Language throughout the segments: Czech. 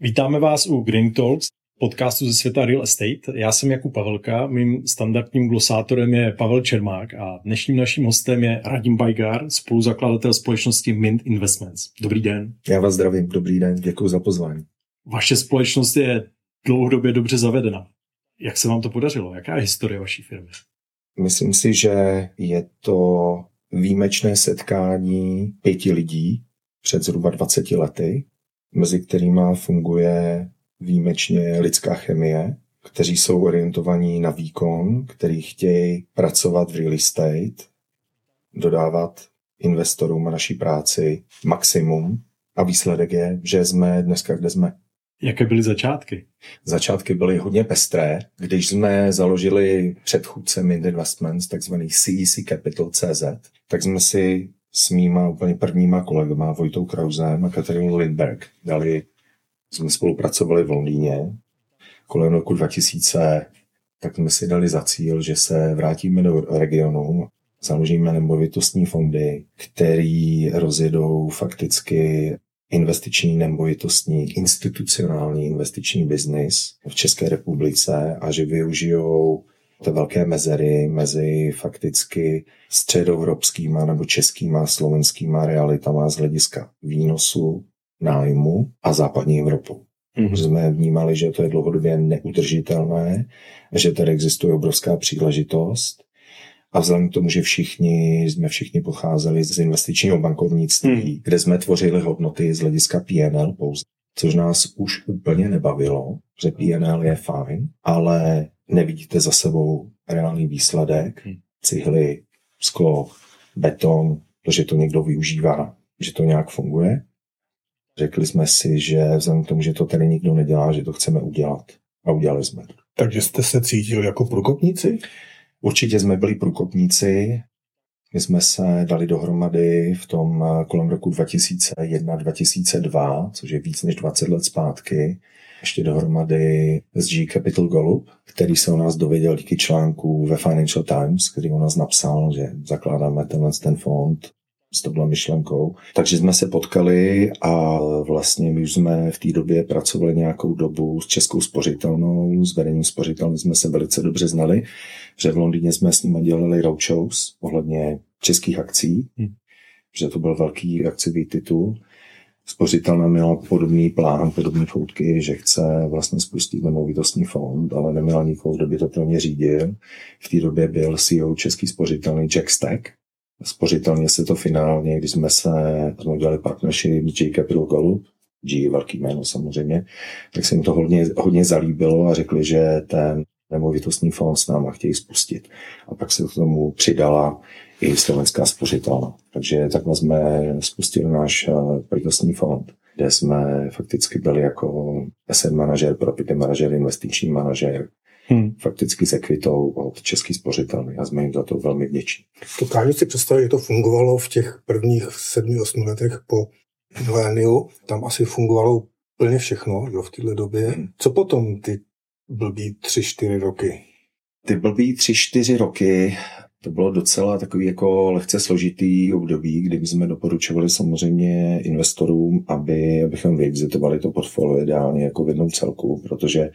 Vítáme vás u Green Talks, podcastu ze světa Real Estate. Já jsem Jakub Pavelka, mým standardním glosátorem je Pavel Čermák a dnešním naším hostem je Radim Bajgar, spoluzakladatel společnosti Mint Investments. Dobrý den. Já vás zdravím, dobrý den, děkuji za pozvání. Vaše společnost je dlouhodobě dobře zavedena. Jak se vám to podařilo? Jaká je historie vaší firmy? Myslím si, že je to výjimečné setkání pěti lidí před zhruba 20 lety, mezi kterými funguje výjimečně lidská chemie, kteří jsou orientovaní na výkon, kteří chtějí pracovat v real estate, dodávat investorům a naší práci maximum a výsledek je, že jsme dneska, kde jsme. Jaké byly začátky? Začátky byly hodně pestré. Když jsme založili předchůdce Mind Investments, takzvaný CEC Capital CZ, tak jsme si s mýma úplně prvníma kolegama Vojtou Krausem a Katarinou Lindberg. Dali, jsme spolupracovali v Londýně kolem roku 2000, tak jsme si dali za cíl, že se vrátíme do regionu, založíme nemovitostní fondy, který rozjedou fakticky investiční nemovitostní institucionální investiční biznis v České republice a že využijou ty velké mezery mezi fakticky středoevropskýma nebo českýma slovenskýma realitama z hlediska výnosu, nájmu a západní Evropou. Mm-hmm. Jsme vnímali, že to je dlouhodobě neudržitelné, že tady existuje obrovská příležitost a vzhledem k tomu, že všichni jsme všichni pocházeli z investičního bankovnictví, mm. kde jsme tvořili hodnoty z hlediska PNL pouze, což nás už úplně nebavilo, že PNL je fajn, ale nevidíte za sebou reálný výsledek, hmm. cihly, sklo, beton, to, že to někdo využívá, že to nějak funguje. Řekli jsme si, že vzhledem k tomu, že to tady nikdo nedělá, že to chceme udělat. A udělali jsme to. Takže jste se cítili jako průkopníci? Určitě jsme byli průkopníci. My jsme se dali dohromady v tom kolem roku 2001-2002, což je víc než 20 let zpátky ještě dohromady SG Capital Golub, který se o nás dověděl díky článku ve Financial Times, který o nás napsal, že zakládáme tenhle ten fond s touhle myšlenkou. Takže jsme se potkali a vlastně my už jsme v té době pracovali nějakou dobu s Českou spořitelnou, s vedením spořitelny jsme se velice dobře znali, že v Londýně jsme s nimi dělali roadshows ohledně českých akcí, hmm. že to byl velký akciový titul spořitelna měla podobný plán, podobné foutky, že chce vlastně spustit nemovitostní fond, ale neměla nikoho, kdo by to pro ně řídil. V té době byl CEO český spořitelný Jack Stack. Spořitelně se to finálně, když jsme se jsme udělali partnership s J Capital Group, G velký jméno samozřejmě, tak se jim to hodně, hodně zalíbilo a řekli, že ten nemovitostní fond s náma chtějí spustit. A pak se k tomu přidala i slovenská spořitelna. Takže takhle jsme spustili náš bytostní fond, kde jsme fakticky byli jako asset manažer, property manažer, investiční manažer, hmm. fakticky s ekvitou od český spořitelny a jsme jim za to velmi vděční. Dokážu si představit, jak to fungovalo v těch prvních sedmi, osmi letech po miléniu. Tam asi fungovalo plně všechno jo, v této době. Hmm. Co potom ty blbý tři, čtyři roky? Ty blbý tři, čtyři roky to bylo docela takový jako lehce složitý období, kdy jsme doporučovali samozřejmě investorům, aby, abychom vyexitovali to portfolio ideálně jako v jednom celku, protože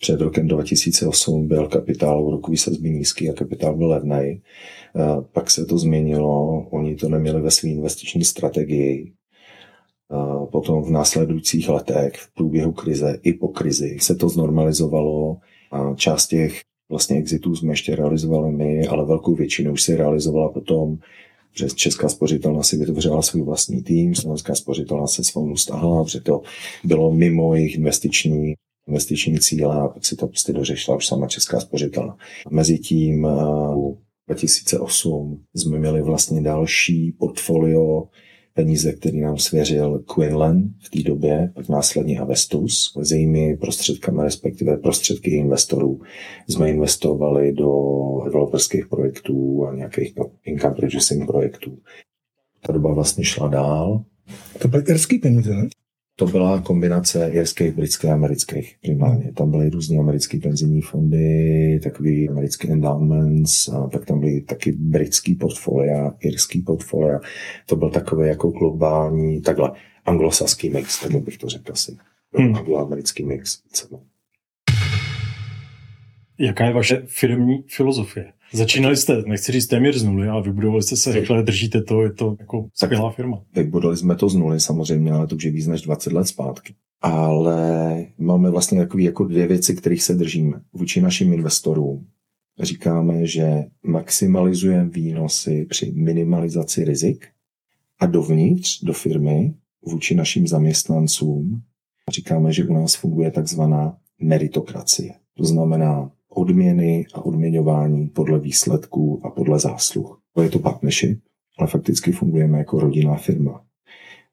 před rokem 2008 byl kapitál úrokový sazby nízký a kapitál byl levný. Pak se to změnilo, oni to neměli ve své investiční strategii. Potom v následujících letech, v průběhu krize i po krizi, se to znormalizovalo a část těch vlastně exitů jsme ještě realizovali my, ale velkou většinu už si realizovala potom, že Česká spořitelna si vytvořila svůj vlastní tým, Slovenská spořitelna se svou stáhla, protože to bylo mimo jejich investiční investiční cíle a pak si to prostě dořešila už sama Česká spořitelna. Mezitím v 2008 jsme měli vlastně další portfolio peníze, který nám svěřil Quinlan v té době, pak následně Avestus. S jejími prostředkami, respektive prostředky investorů, jsme investovali do developerských projektů a nějakých no, income producing projektů. Ta doba vlastně šla dál. To byly irský peníze, ne? To byla kombinace jirských, britských a amerických primárně. Tam byly různé americké penzijní fondy, takový americké endowments, a tak tam byly taky britský portfolia, irský portfolia. To byl takový jako globální, takhle, anglosaský mix, tak bych to řekl asi. hmm. angloamerický mix. Jaká je vaše firmní filozofie? Začínali jste, nechci říct téměř z nuly, ale vybudovali jste se rychle, držíte to, je to jako skvělá firma. Vybudovali jsme to z nuly samozřejmě, ale to už je víc než 20 let zpátky. Ale máme vlastně takové jako dvě věci, kterých se držíme. Vůči našim investorům říkáme, že maximalizujeme výnosy při minimalizaci rizik a dovnitř, do firmy, vůči našim zaměstnancům říkáme, že u nás funguje takzvaná meritokracie. To znamená odměny a odměňování podle výsledků a podle zásluh. To je to partnership, ale fakticky fungujeme jako rodinná firma.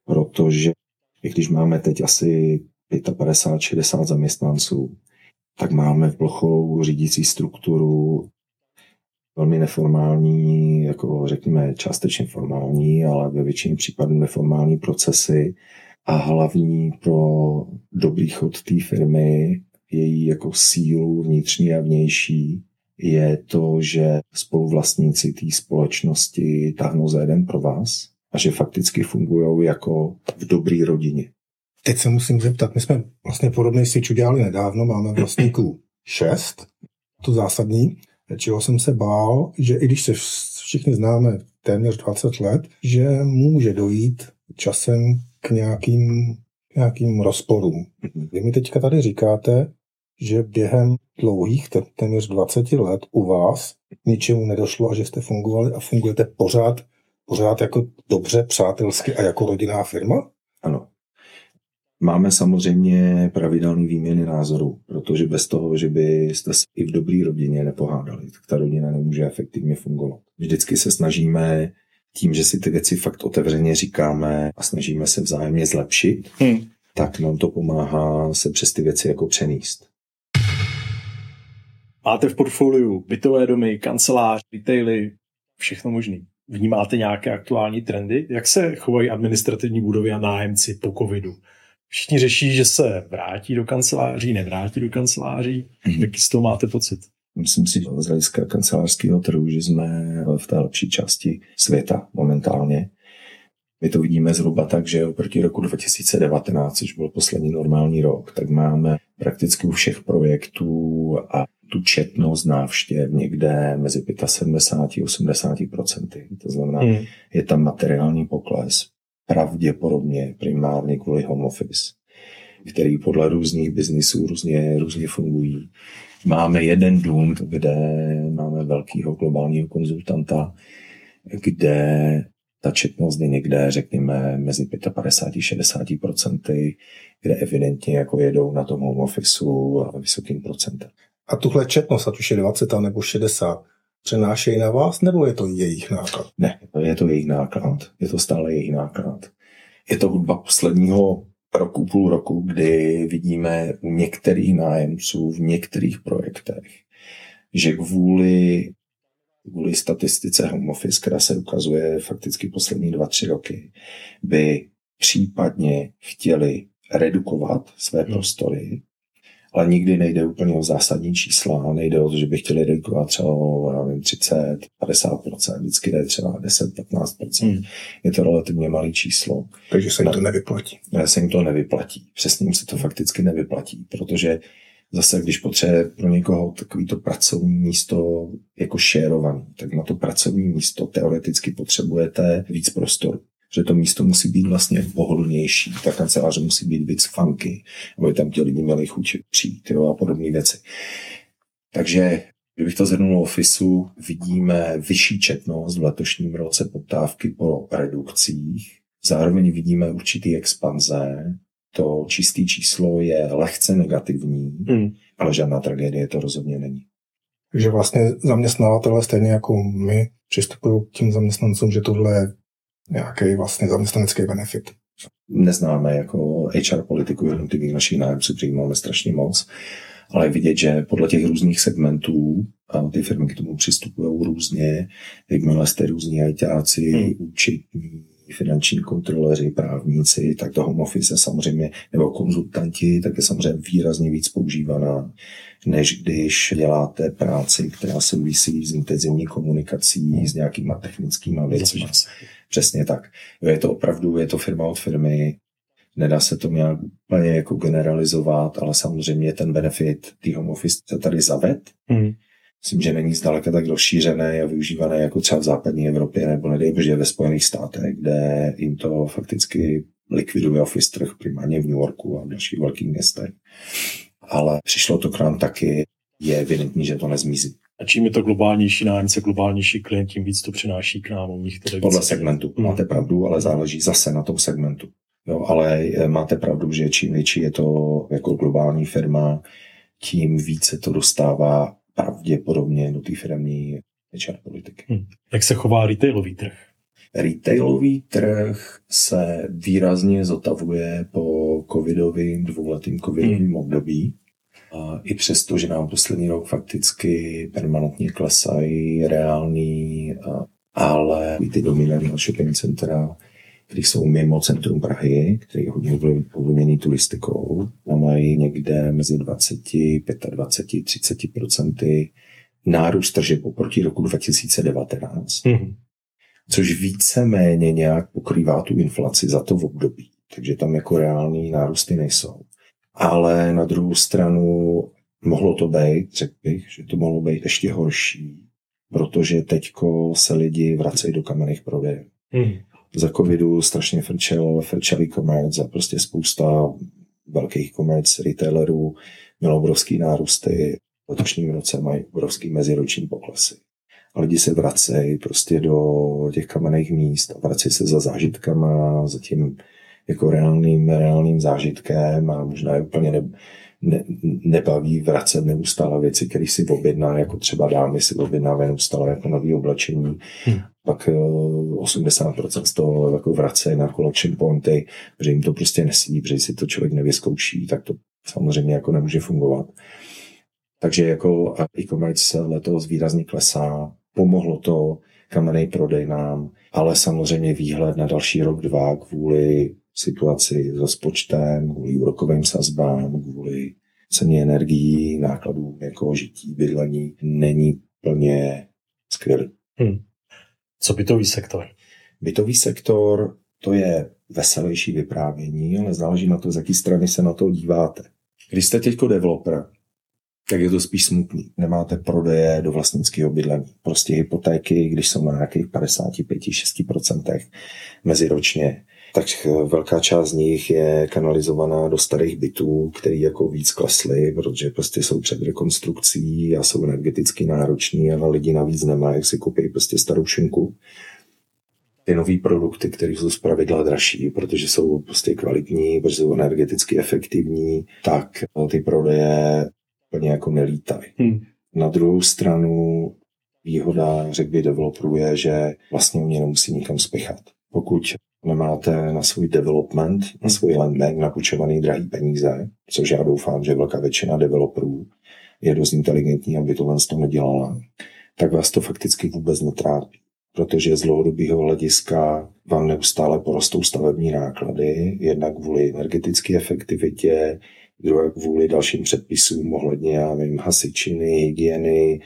Protože i když máme teď asi 55-60 zaměstnanců, tak máme v plochou řídící strukturu velmi neformální, jako řekněme částečně formální, ale ve většině případů neformální procesy a hlavní pro dobrý chod té firmy její jako sílu vnitřní a vnější je to, že spoluvlastníci té společnosti tahnou za jeden pro vás a že fakticky fungují jako v dobrý rodině. Teď se musím zeptat, my jsme vlastně podobný switch udělali nedávno, máme vlastníků šest, to zásadní, čeho jsem se bál, že i když se všichni známe téměř 20 let, že může dojít časem k nějakým, nějakým rozporům. Vy mi teďka tady říkáte, že během dlouhých, téměř 20 let u vás ničemu nedošlo a že jste fungovali a fungujete pořád, pořád jako dobře, přátelsky a jako rodinná firma? Ano. Máme samozřejmě pravidelný výměny názorů, protože bez toho, že byste se i v dobré rodině nepohádali, tak ta rodina nemůže efektivně fungovat. Vždycky se snažíme tím, že si ty věci fakt otevřeně říkáme a snažíme se vzájemně zlepšit, hmm. tak nám to pomáhá se přes ty věci jako přenést. Máte v portfoliu bytové domy, kancelář, retaily, všechno možný. Vnímáte nějaké aktuální trendy? Jak se chovají administrativní budovy a nájemci po covidu? Všichni řeší, že se vrátí do kanceláří, nevrátí do kanceláří. Mm-hmm. Jaký z toho máte pocit? Myslím si, že z hlediska kancelářského trhu, že jsme v té lepší části světa momentálně. My to vidíme zhruba tak, že oproti roku 2019, což byl poslední normální rok, tak máme prakticky u všech projektů a tu četnost návštěv někde mezi 75 a 80 procenty. To znamená, hmm. je tam materiální pokles, pravděpodobně primárně kvůli home office, který podle různých biznisů různě, různě fungují. Máme jeden dům, kde máme velkého globálního konzultanta, kde ta četnost je někde, řekněme, mezi 55 a 60 procenty, kde evidentně jako jedou na tom home officeu a vysokým procentem. A tuhle četnost, ať už je 20 nebo 60, přenášejí na vás, nebo je to jejich náklad? Ne, je to jejich náklad. Je to stále jejich náklad. Je to hudba posledního roku, půl roku, kdy vidíme u některých nájemců v některých projektech, že kvůli, kvůli statistice home office, která se ukazuje fakticky poslední dva, tři roky, by případně chtěli redukovat své hmm. prostory, ale nikdy nejde úplně o zásadní čísla, nejde o to, že by chtěli redukovat třeba o, já nevím, 30, 50%, vždycky jde třeba 10, 15%. Hmm. Je to relativně malé číslo. Takže se jim to nevyplatí. Ne, se jim to nevyplatí. Přesně jim se to fakticky nevyplatí, protože zase, když potřebuje pro někoho takovýto pracovní místo jako šérovaný, tak na to pracovní místo teoreticky potřebujete víc prostoru že to místo musí být vlastně pohodlnější, ta kanceláře musí být víc funky, aby tam ti lidi měli chuť přijít jo, a podobné věci. Takže Kdybych to zhrnul ofisu, vidíme vyšší četnost v letošním roce poptávky po redukcích. Zároveň vidíme určitý expanze. To čistý číslo je lehce negativní, hmm. ale žádná tragédie to rozhodně není. Takže vlastně zaměstnavatele stejně jako my přistupují k tím zaměstnancům, že tohle je nějaký vlastně zaměstnanecký benefit. Neznáme jako HR politiku jednotlivých našich nájemců, kterých máme strašně moc, ale vidět, že podle těch různých segmentů a ty firmy k tomu přistupují různě, jakmile jste různí ajťáci, hmm. účetní, finanční kontroleři, právníci, tak to home office samozřejmě, nebo konzultanti, tak je samozřejmě výrazně víc používaná, než když děláte práci, která se souvisí s intenzivní komunikací, s nějakýma technickýma věcmi. Přesně tak. Je to opravdu, je to firma od firmy, Nedá se to nějak úplně jako generalizovat, ale samozřejmě ten benefit té home office se tady zaved. Hmm. Myslím, že není zdaleka tak rozšířené a využívané jako třeba v západní Evropě nebo nedej bože ve Spojených státech, kde jim to fakticky likviduje office trh primárně v New Yorku a v dalších velkých městech. Ale přišlo to k nám taky, je evidentní, že to nezmizí. A čím je to globálnější nájemce, globálnější klient, tím víc to přináší k nám. U nich to Podle segmentu. Hmm. Máte pravdu, ale záleží zase na tom segmentu. Jo, ale eh, máte pravdu, že čím větší je to jako globální firma, tím více to dostává pravděpodobně do té firmní HR politiky. Hmm. Jak se chová retailový trh? Retailový trh se výrazně zotavuje po covidovým, dvouletým covidovým hmm. období. A I přesto, že nám poslední rok fakticky permanentně klesají reální, ale ty dominantní shopping centra, které jsou mimo centrum Prahy, které je hodně ovlivněný turistikou, a mají někde mezi 20, 25, 30 procenty nárůst tržeb oproti roku 2019. Mm-hmm. Což víceméně nějak pokrývá tu inflaci za to v období. Takže tam jako reální nárůsty nejsou. Ale na druhou stranu mohlo to být, řekl bych, že to mohlo být ještě horší, protože teďko se lidi vracejí do kamenných prodejů. Hmm. Za covidu strašně frčel, frčel e-commerce a prostě spousta velkých e-commerce retailerů mělo obrovský nárůsty. V letošním roce mají obrovský meziroční poklesy. A lidi se vracejí prostě do těch kamenných míst a vracejí se za zážitkama, za tím jako reálným, reálným zážitkem a možná je úplně ne, ne, nebaví vracet neustále věci, které si objedná, jako třeba dámy si objednávají neustále jako nový oblečení. Hmm. Pak 80% eh, z toho jako vrace na collection pointy, protože jim to prostě nesí, protože si to člověk nevyzkouší, tak to samozřejmě jako nemůže fungovat. Takže jako e-commerce letos výrazně klesá, pomohlo to kamenný prodej nám, ale samozřejmě výhled na další rok, dva kvůli situaci s rozpočtem, kvůli úrokovým sazbám, kvůli ceně energií, nákladů jako žití, bydlení, není plně skvělý. Hmm. Co bytový sektor? Bytový sektor to je veselější vyprávění, ale záleží na to, z jaké strany se na to díváte. Když jste teďko developer, tak je to spíš smutný. Nemáte prodeje do vlastnického bydlení. Prostě hypotéky, když jsou na nějakých 55-6% meziročně, tak velká část z nich je kanalizovaná do starých bytů, které jako víc klesly, protože prostě jsou před rekonstrukcí a jsou energeticky nároční, ale lidi navíc nemají, jak si koupí prostě starou šinku. Ty nové produkty, které jsou zpravidla dražší, protože jsou prostě kvalitní, protože jsou energeticky efektivní, tak ty prodeje úplně jako nelítají. Hmm. Na druhou stranu výhoda, řekl by developerů, je, že vlastně mě nemusí nikam spěchat. Pokud nemáte na svůj development, na svůj landbank napůjčovaný drahý peníze, což já doufám, že velká většina developerů je dost inteligentní, aby to nedělala, tak vás to fakticky vůbec netrápí. Protože z dlouhodobého hlediska vám neustále porostou stavební náklady, jednak kvůli energetické efektivitě, druhé kvůli dalším předpisům ohledně, já nevím, hasičiny, hygieny,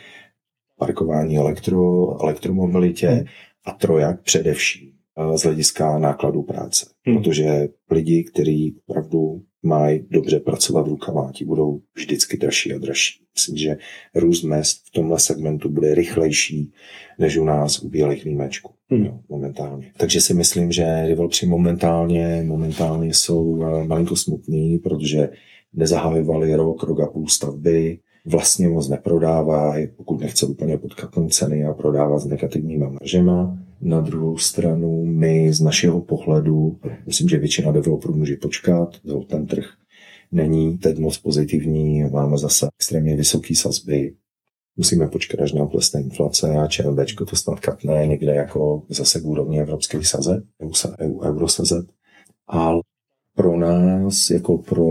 parkování elektro, elektromobilitě a trojak především z hlediska nákladů práce. Hmm. Protože lidi, kteří opravdu mají dobře pracovat rukama, ti budou vždycky dražší a dražší. Myslím, že růst mest v tomhle segmentu bude rychlejší než u nás u bílých výjimečků. Hmm. Jo, momentálně. Takže si myslím, že developři momentálně, momentálně jsou eh, malinko smutní, protože nezahajovali rok, rok a půl stavby, vlastně moc neprodává, pokud nechce úplně podkatnout ceny a prodává s negativníma maržema. Na druhou stranu my z našeho pohledu, myslím, že většina developerů může počkat, ten trh není teď moc pozitivní, máme zase extrémně vysoké sazby, musíme počkat, až nám klesne inflace a ČNBčko to snad katne někde jako zase k úrovni evropských sazeb, EU, eurosazeb. Ale pro nás, jako pro,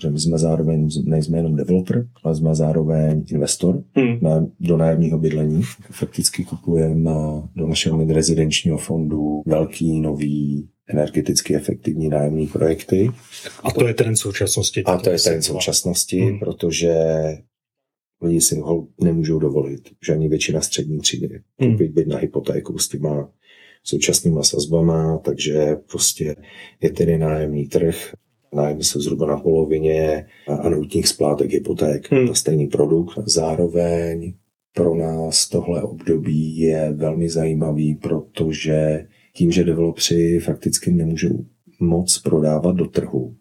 že my jsme zároveň, nejsme jenom developer, ale jsme zároveň investor hmm. na, do nájemního bydlení. Fakticky kupujeme do našeho rezidenčního fondu velký, nový, energeticky efektivní nájemní projekty. A to je ten současnosti. A to je ten současnosti, hmm. protože lidi si ho nemůžou dovolit, že ani většina střední třídy. Hmm. Koupit byt na hypotéku s těma současnýma sazbama, takže prostě je tedy nájemní trh, nájmy se zhruba na polovině a nutních splátek hypoték hmm. na stejný produkt. Zároveň pro nás tohle období je velmi zajímavý, protože tím, že developři fakticky nemůžou moc prodávat do trhu,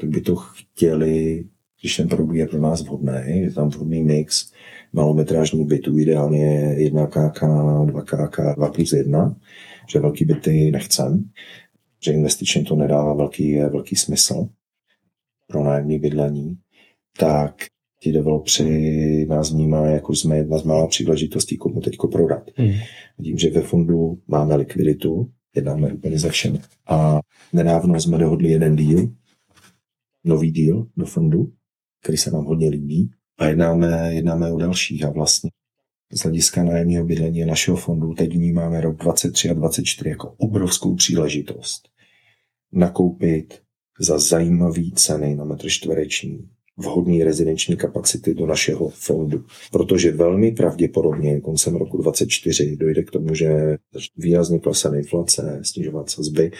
tak by to chtěli, když ten produkt je pro nás vhodný, je tam vhodný mix malometrážní bytů, ideálně 1 KK, 2 KK, 2 plus 1, že velký byty nechcem, že investičně to nedává velký, velký smysl pro nájemní bydlení, tak ti developři nás vnímá, jako jsme jedna z mála příležitostí, komu teď prodat. Hmm. Tím, že ve fondu máme likviditu, jednáme úplně ze všem. A nedávno jsme dohodli jeden díl, nový díl do fondu, který se nám hodně líbí. A jednáme, jednáme o dalších a vlastně z hlediska nájemního bydlení našeho fondu teď vnímáme rok 23 a 24 jako obrovskou příležitost nakoupit za zajímavé ceny na metr čtvereční vhodné rezidenční kapacity do našeho fondu. Protože velmi pravděpodobně koncem roku 2024 dojde k tomu, že výrazně klesá inflace, snižovat sazby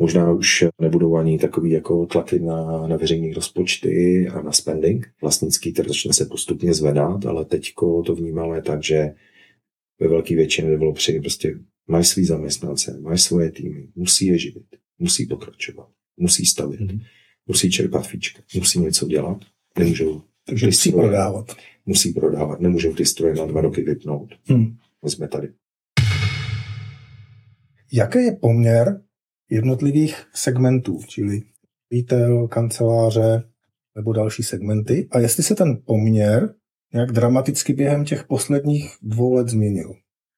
Možná už nebudou ani takový jako tlaky na, na veřejné rozpočty a na spending. Vlastnický trh začne se postupně zvedat, ale teďko to vnímáme tak, že ve velké většině developři prostě mají svý zaměstnance, mají svoje týmy, musí je živit, musí pokračovat, musí stavět, mm-hmm. musí čerpat fíčka, musí něco dělat, nemůžou takže musí prodávat. Musí prodávat, nemůžou ty stroje na dva roky vypnout. Hmm. My jsme tady. Jaký je poměr jednotlivých segmentů, čili retail, kanceláře nebo další segmenty a jestli se ten poměr nějak dramaticky během těch posledních dvou let změnil.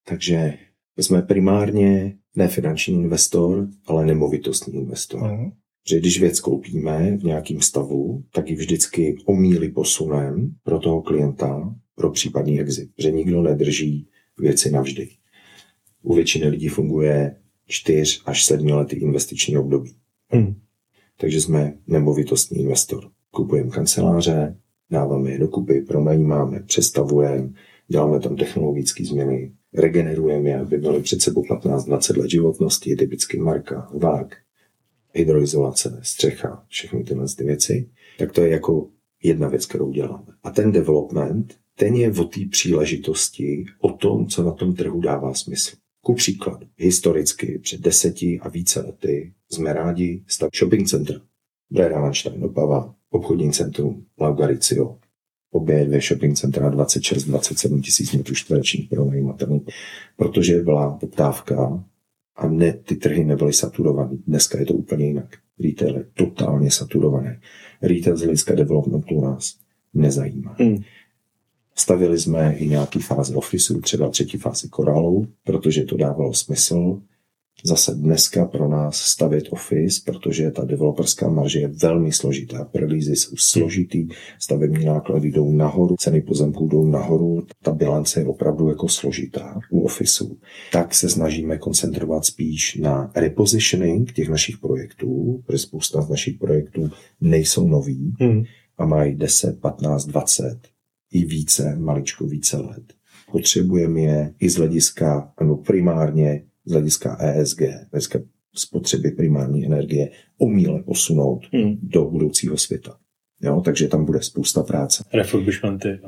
Takže jsme primárně ne finanční investor, ale nemovitostní investor. Uh-huh. Že když věc koupíme v nějakém stavu, tak ji vždycky omíli posunem pro toho klienta pro případný exit. Že nikdo nedrží věci navždy. U většiny lidí funguje čtyř až sedmiletý investiční období. Hmm. Takže jsme nemovitostní investor. Kupujeme kanceláře, dáváme je dokupy, pronajímáme, přestavujeme, děláme tam technologické změny, regenerujeme je, aby byly před sebou 15-20 let životnosti, typicky marka, vák, hydroizolace, střecha, všechny tyhle ty věci, tak to je jako jedna věc, kterou děláme. A ten development, ten je o té příležitosti, o tom, co na tom trhu dává smysl. Ku příkladu, historicky před deseti a více lety jsme rádi stav shopping center. Brera Landstein, Opava, obchodní centrum Laugaricio, obě dvě shopping centra 26-27 tisíc metrů čtverečních pronajímatelných, protože byla poptávka a ne, ty trhy nebyly saturované. Dneska je to úplně jinak. Retail je totálně saturovaný. Retail z hlediska developmentu nás nezajímá. Hmm. Stavili jsme i nějaký fáze Officeu, třeba třetí fázi korálu, protože to dávalo smysl. Zase dneska pro nás stavět Office, protože ta developerská marže je velmi složitá. Prelízy jsou složitý, stavební náklady jdou nahoru, ceny pozemků jdou nahoru, ta bilance je opravdu jako složitá u Officeu. Tak se snažíme koncentrovat spíš na repositioning těch našich projektů, protože spousta z našich projektů nejsou nový hmm. a mají 10, 15, 20 i více, maličko více let. Potřebujeme je i z hlediska, nebo primárně z hlediska ESG, hlediska spotřeby primární energie, umíle posunout hmm. do budoucího světa. Jo, takže tam bude spousta práce. Refurbishmenty.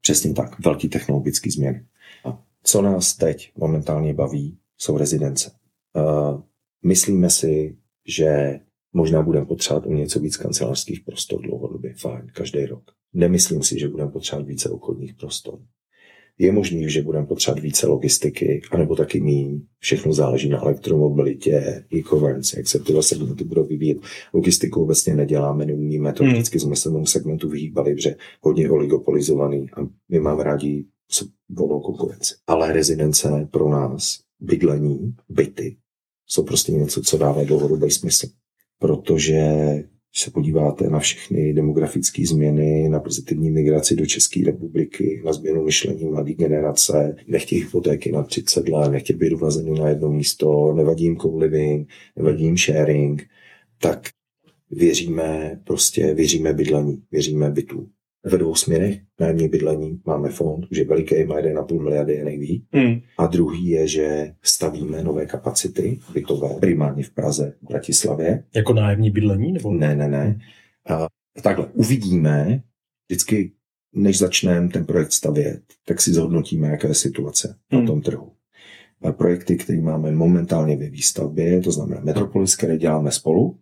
Přesně tak, velký technologický změny. A co nás teď momentálně baví, jsou rezidence. Uh, myslíme si, že možná budeme potřebovat o něco víc kancelářských prostor dlouhodobě, fajn, každý rok. Nemyslím si, že budeme potřebovat více obchodních prostor. Je možný, že budeme potřebovat více logistiky, anebo taky míň. Všechno záleží na elektromobilitě, e-commerce, jak se tyhle segmenty budou vyvíjet. Logistiku obecně neděláme, neumíme to. Hmm. Vždycky jsme se tomu segmentu vyhýbali, že hodně oligopolizovaný a my máme rádi volnou konkurenci. Ale rezidence pro nás, bydlení, byty, jsou prostě něco, co dává dlouhodobý smysl. Protože když se podíváte na všechny demografické změny, na pozitivní migraci do České republiky, na změnu myšlení mladé generace, nechtějí hypotéky na 30 let, nechtějí být uvazení na jedno místo, nevadí jim co-living, nevadí jim sharing, tak věříme prostě, věříme bydlení, věříme bytu. Ve dvou směrech. Nájemní bydlení máme fond, už je veliký, má 1,5 miliardy je nejví. Hmm. A druhý je, že stavíme nové kapacity bytové, primárně v Praze, v Bratislavě. Jako nájemní bydlení? Nebo? Ne, ne, ne. A takhle, uvidíme, vždycky, než začneme ten projekt stavět, tak si zhodnotíme, jaká je situace Hmm. na tom trhu. A projekty, které máme momentálně ve výstavbě, to znamená Metropolis, který děláme spolu,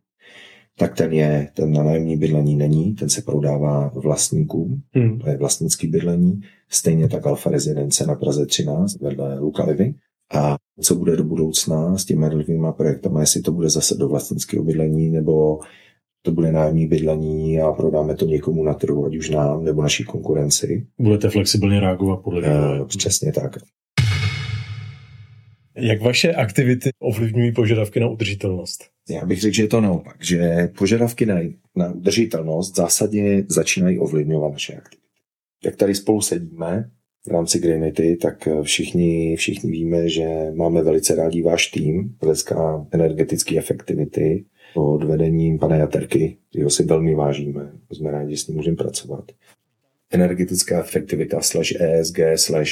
tak ten je, ten na nájemní bydlení není, ten se prodává vlastníkům, Hmm. to je vlastnický bydlení, stejně tak Alfa Rezidence na Praze 13 vedle Luka Living. A co bude do budoucna s těmi jednotlivými projektama, jestli to bude zase do vlastnického bydlení, nebo to bude nájemní bydlení a prodáme to někomu na trhu, ať už nám nebo naší konkurenci. Budete flexibilně reagovat podle toho. přesně tak. Jak vaše aktivity ovlivňují požadavky na udržitelnost? Já bych řekl, že je to naopak, že požadavky na, na udržitelnost zásadně začínají ovlivňovat naše aktivity. Jak tady spolu sedíme v rámci Greenity, tak všichni, všichni víme, že máme velice rádi váš tým, hlediska energetické efektivity pod vedením pana Jaterky, kterého si velmi vážíme. Jsme rádi, že s ním můžeme pracovat. Energetická efektivita slash ESG slash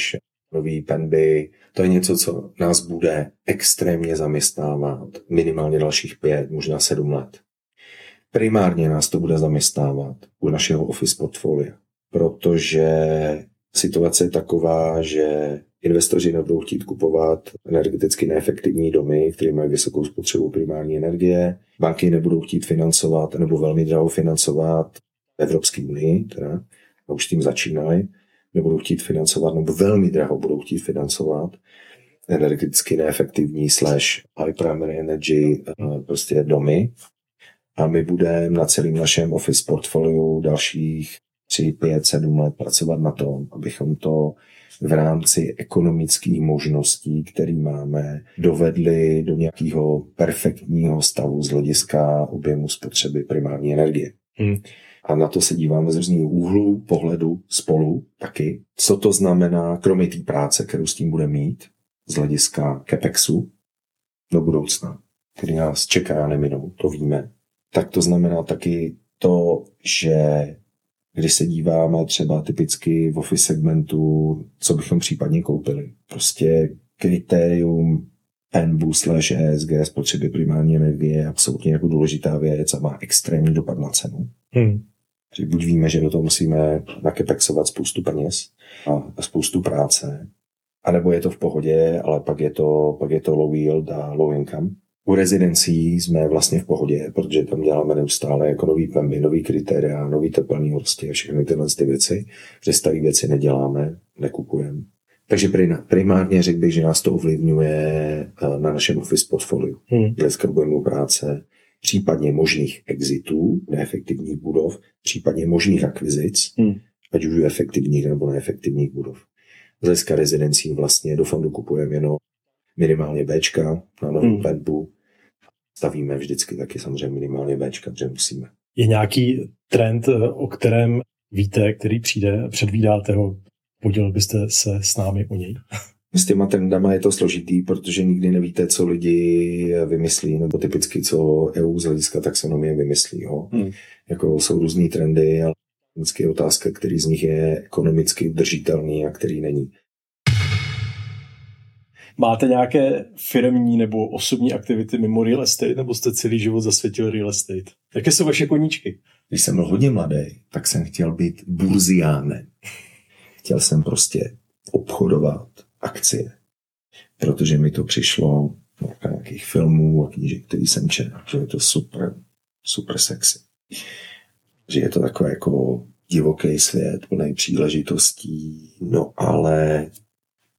nový penby, to je něco, co nás bude extrémně zaměstnávat minimálně dalších pět, možná sedm let. Primárně nás to bude zaměstnávat u našeho office portfolia, protože situace je taková, že investoři nebudou chtít kupovat energeticky neefektivní domy, které mají vysokou spotřebu primární energie. Banky nebudou chtít financovat nebo velmi draho financovat Evropské unii, teda, a už tím začínají, nebudou chtít financovat, nebo velmi draho budou chtít financovat energeticky neefektivní slash high primary energy eh, prostě domy. A my budeme na celém našem office portfoliu dalších 3, 5, 7 let pracovat na tom, abychom to v rámci ekonomických možností, které máme, dovedli do nějakého perfektního stavu z hlediska objemu spotřeby primární energie. Hmm. A na to se díváme z různých úhlů pohledu spolu taky. Co to znamená, kromě té práce, kterou s tím bude mít, z hlediska CAPEXu do budoucna, který nás čeká neminou, to víme. Tak to znamená taky to, že když se díváme třeba typicky v office segmentu, co bychom případně koupili. Prostě kritérium NBU slash ESG spotřeby primární energie je absolutně jako důležitá věc a má extrémní dopad na cenu. Hmm. Že buď víme, že do toho musíme nakepexovat spoustu peněz a spoustu práce, anebo je to v pohodě, ale pak je to, pak je to low yield a low income. U rezidencí jsme vlastně v pohodě, protože tam děláme neustále jako nový PEMby, nový kritéria, nový teplný hosti a všechny tyhle ty věci. Že staré věci neděláme, nekupujeme. Takže primárně řekl bych, že nás to ovlivňuje na našem office portfoliu. Hmm. Dneska objemu práce, případně možných exitů neefektivních budov, případně možných akvizic, Hmm. ať už efektivních nebo neefektivních budov. Z hlediska rezidencí vlastně do fondu kupujeme jenom minimálně Bčka na novou Hmm. penbu. Stavíme vždycky taky samozřejmě minimálně Bčka, protože musíme. Je nějaký trend, eh, o kterém víte, který přijde, předvídáte ho, podělil byste se s námi o něj? S těma trendama je to složitý, protože nikdy nevíte, co lidi vymyslí, nebo typicky, co EU z hlediska taxonomie vymyslí. Jo. Hmm. Jako jsou různý trendy, ale vždycky je otázka, který z nich je ekonomicky udržitelný a který není. Máte nějaké firmní nebo osobní aktivity mimo real estate, nebo jste celý život zasvětil real estate? Jaké jsou vaše koníčky? Když jsem byl hodně mladý, tak jsem chtěl být burziánem. Chtěl jsem prostě obchodovat akcie, protože mi to přišlo z nějakých filmů a knížek, který jsem četl, že je to super, super sexy. Že je to takový jako divoký svět, plný příležitostí, no ale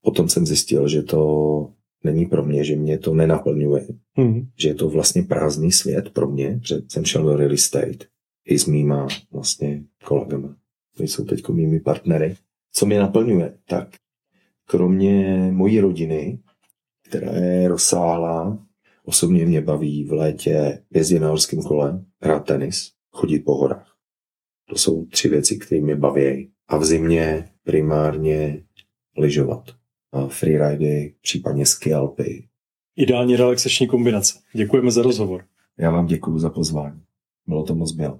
potom jsem zjistil, že to není pro mě, že mě to nenaplňuje, Hmm. že je to vlastně prázdný svět pro mě, že jsem šel do real estate i s mýma vlastně kolegama, kteří jsou teď mými partnery. Co mě naplňuje? Tak kromě mojí rodiny, která je rozsáhlá, osobně mě baví v létě jezdit na horském kole, hrát tenis, chodit po horách. To jsou tři věci, které mě baví. A v zimě primárně lyžovat. A freeridy, případně ski alpy. Ideální relaxační kombinace. Děkujeme za rozhovor. Já vám děkuji za pozvání. Bylo to moc milé.